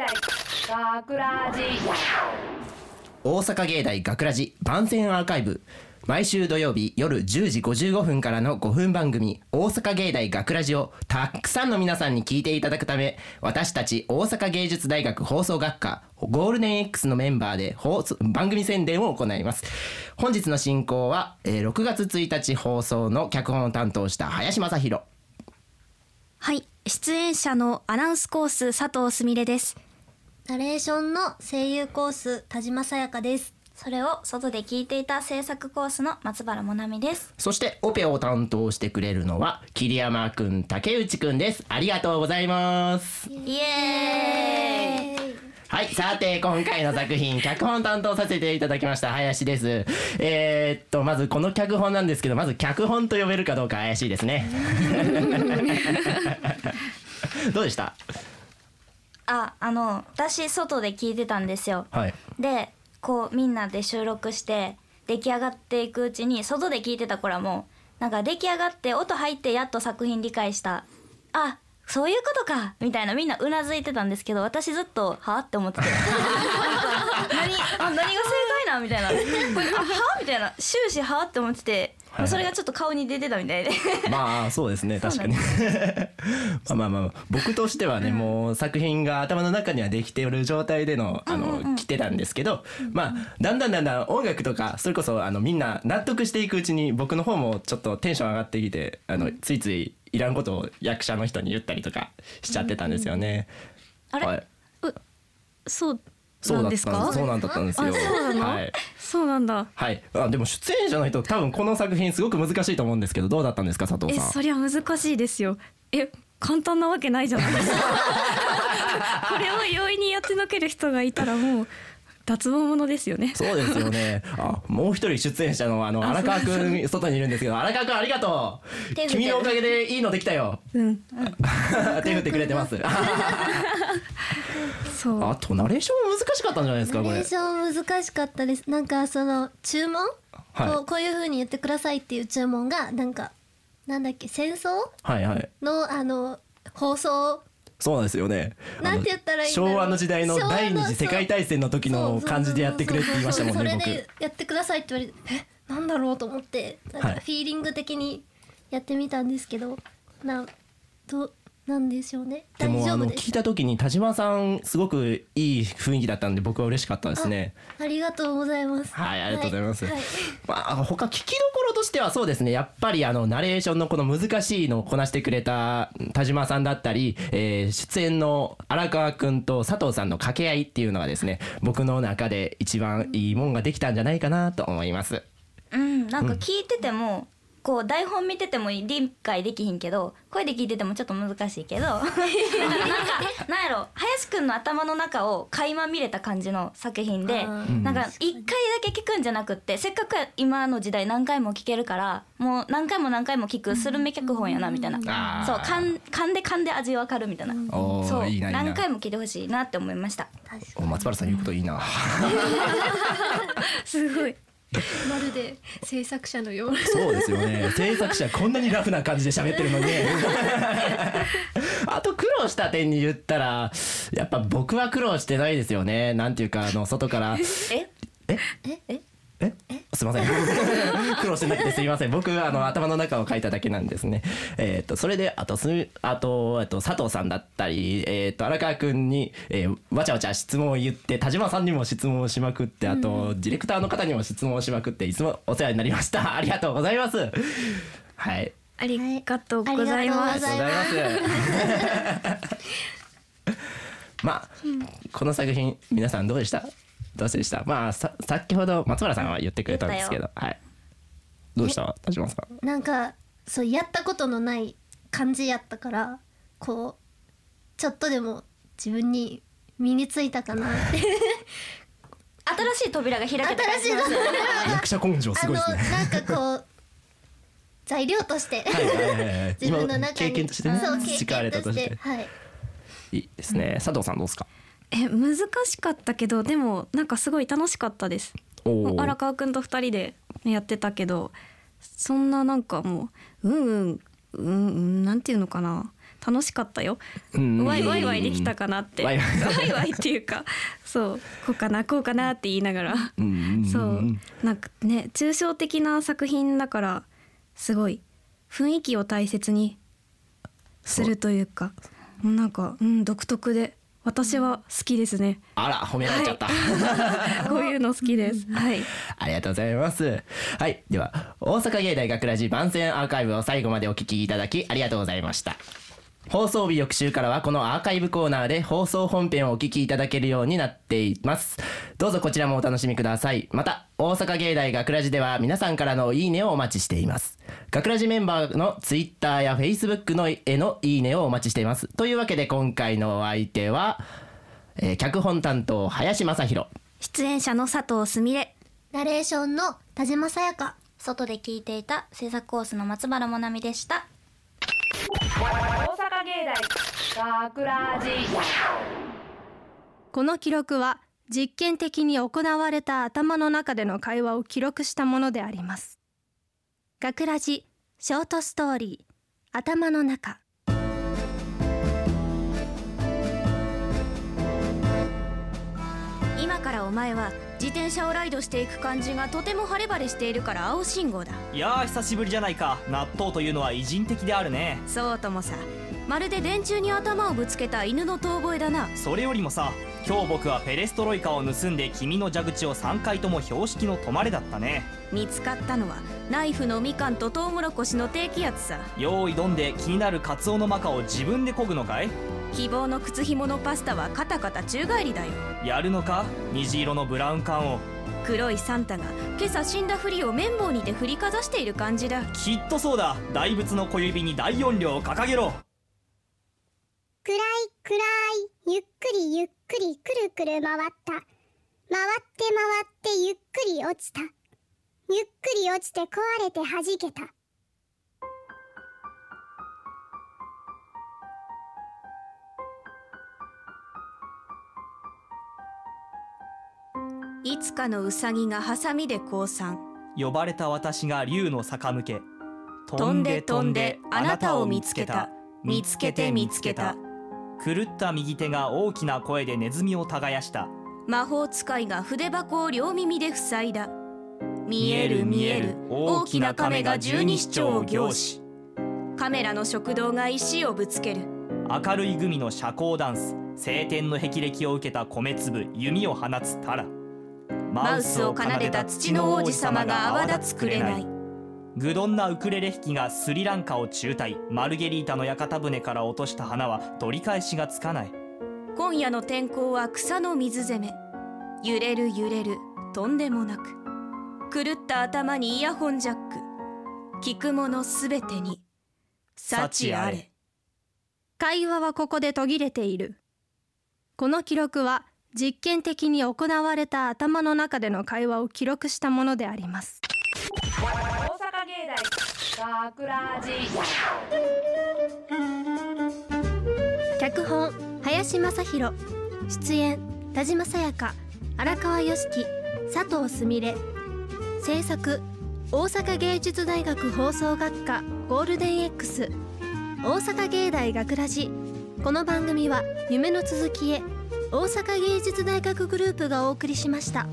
大学ラジ。大阪芸大学ラジ番宣アーカイブ。毎週土曜日夜10時55分からの5分番組「大阪芸大学ラジをたくさんの皆さんに聞いていただくため私たち大阪芸術大学放送学科ゴールデン X のメンバーで放送番組宣伝を行います。本日の進行は、えー6月1日放送の脚本を担当した林正弘はい出演者のアナウンスコース佐藤すみれですナレーションの声優コース田島さやかですそれを外で聞いていた制作コースの松原もなみですそしてオペを担当してくれるのは桐山くん竹内くんですありがとうございますイエーイはい、さて今回の作品脚本担当させていただきました林です。えー、っとまずこの脚本なんですけどまず脚本と呼べるかどうか怪しいですね。どうでした？ああの私外で聞いてたんですよ。はい。でこうみんなで収録して出来上がっていくうちに外で聞いてた頃はもうなんか出来上がって音入ってやっと作品理解した。あそういうことかみたいなみんなうなずいてたんですけど私ずっとはあって思ってて。何あ何が正解なんみたいな。は？みたいな。終始は？あって思ってて。はいはい。それがちょっと顔に出てたみたいで。まあそうですね。確かに。まあまあまあ僕としてはね、もう作品が頭の中にはできている状態でのあの、来てたんですけど、まあだんだんだんだん音楽とかそれこそあのみんな納得していくうちに僕の方もちょっとテンション上がってきてあのついついいらんことを役者の人に言ったりとかしちゃってたんですよね。あれ、はい。そうそうだったなんですかんですそうなんだったんですよ。あそうなの？はい。そうなんだはい。あでも出演者の人多分この作品すごく難しいと思うんですけどどうだったんですか佐藤さん？えそりゃ難しいですよえ簡単なわけないじゃないですか これを容易にやってのける人がいたらもう脱帽者ですよねそうですよね。あ、もう一人出演者のあの荒川くん外にいるんですけど、荒川くんありがとう。君のおかげでいいのできたよ。うん 手振ってくれてます。そうあとナレーション難しかったんじゃないですかナレー。ション難しかったですなんかその注文、はいこうこういう風に言ってくださいっていう注文がなんかなんだっけ戦争？はいはい。のあの放送そうなんですよね。なんて言ったらいい昭和の時代の第二次世界大戦の時の感じでやってくれって言いましたもんねそれ僕で。やってくださいって言われてえなんだろうと思ってなんかはいフィーリング的にやってみたんですけど、などうなんでしょうねで大もあの聞い丈夫ですた時に田島さんすごくいい雰囲気だったんで僕は嬉しかったですね。ありがとうございますはい、ありがとうございます。はいはいまあ、他聞きどころとしてはそうですね。やっぱりあのナレーションのこの難しいのをこなしてくれた田島さんだったり、えー出演の荒川くんと佐藤さんの掛け合いっていうのがですね、僕の中で一番いいもんができたんじゃないかなと思います。うんなんか聞いてても、こう台本見てても理解できひんけど声で聞いててもちょっと難しいけど なんかなやろ林くんの頭の中を垣間見れた感じの作品でなんか一回だけ聞くんじゃなくってせっかく今の時代何回も聞けるからもう何回も何回も聞くスルメ脚本やなみたいな。そう噛んで噛んで味わかるみたいな。そう。何回も聞いてほしいなって思いました。松原さん言うこといいな。すごい まるで制作者のようなそうですよね。制作者こんなにラフな感じで喋ってるのに。あと苦労した点に言ったら、やっぱ僕は苦労してないですよね。なんていうかあの外から。え？え？え？え？すいません。苦労してなくてすいません。僕はあの頭の中を書いただけなんですね。えっ、とそれであとすあとあと佐藤さんだったりえっ、と荒川くんに、えーわちゃわちゃ質問を言って田島さんにも質問をしまくってあと、ディレクターの方にも質問をしまくっていつもお世話になりました。ありがとうございます。はい。ありがとうございます、ありがとうございます。ありがとうございますまあ、この作品皆さんどうでした？どうでした。まあさ先ほど松原さんは言ってくれたんですけど。はい。どうでした？田島さん。なんかそうやったことのない感じやったからこうちょっとでも自分に身についたかなって。新しい扉が開けた感じしますよね。役者根性すごいですね。なんかこう材料として。自分の中に。経験としてねそう経培われた験として。はい。いいですね。佐藤さんどうですか？え難しかったけどでもなんかすごい楽しかったです。荒川くんと二人でやってたけどそんななんかもううんうんうんうんなんていうのかな。楽しかったよ。うん。ワイワイワイできたかなって。ワイワイっていうかそう。こうかなこうかなって言いながら。うん。そう。なんかね抽象的な作品だからすごい雰囲気を大切にするというかなんかうん独特で私は好きですね。あら褒められちゃった、こういうの好きです。はい。ありがとうございます。はい。では大阪芸大学ラジ番宣アーカイブを最後までお聞きいただきありがとうございました放送日翌週からはこのアーカイブコーナーで放送本編をお聞きいただけるようになっています。どうぞこちらもお楽しみください。また大阪芸大学ラジでは皆さんからのいいねをお待ちしています。学ラジメンバーのツイッターやフェイスブックのへのいいねをお待ちしています。というわけで今回のお相手は、えー脚本担当林正弘出演者の佐藤すみれナレーションの田島さやか。外で聞いていた制作コースの松原もなみでした。芸大学ラジ。この記録は実験的に行われた頭の中での会話を記録したものであります。学ラジショートストーリー。頭の中。今からお前は自転車をライドしていく感じがとても晴れ晴れしているから青信号だ。いやー久しぶりじゃないか。納豆というのは偉人的であるね。そうともさまるで電柱に頭をぶつけた犬の遠吠えだな。それよりもさ今日僕はペレストロイカを盗んで君の蛇口を3回とも標識の止まれだったね。見つかったのはナイフのみかんとトウモロコシの低気圧さ。用意どんで気になるカツオのマカを自分で漕ぐのかい？希望の靴紐のパスタはカタカタ宙返りだよ。やるのか？虹色のブラウン管を。黒いサンタが今朝死んだふりを綿棒にて振りかざしている感じだ。きっとそうだ。大仏の小指に大音量を掲げろ暗い暗いゆっくりゆっくりくるくる回った。回って回ってゆっくり落ちた。ゆっくり落ちて壊れて弾けた。いつかのウサギがハサミで降参。呼ばれた私が竜の逆向け。飛んで飛んであなたを見つけた。見つけて見つけた狂った右手が大きな声でネズミを耕した。魔法使いが筆箱を両耳で塞いだ。見える見える。大きな亀が十二指腸を凝視。カメラの食堂が石をぶつける。明るいグミの社交ダンス。晴天の霹靂を受けた米粒弓を放つタラ。マウスを奏でた土の王子様が泡立つくれない愚鈍なウクレレ弾きがスリランカを中退。マルゲリータの屋形船から落とした花は取り返しがつかない。今夜の天候は草の水攻め。揺れる揺れる。とんでもなく。狂った頭にイヤホンジャック。聞くものすべてに。幸あれ。会話はここで途切れている。この記録は実験的に行われた頭の中での会話を記録したものであります芸大学ラジ脚本林正弘出演田島さやか。荒川良樹。佐藤すみれ。制作大阪芸術大学放送学科。ゴールデン X 大阪芸大学ラジ。この番組は夢の続きへ。大阪芸術大学グループがお送りしました。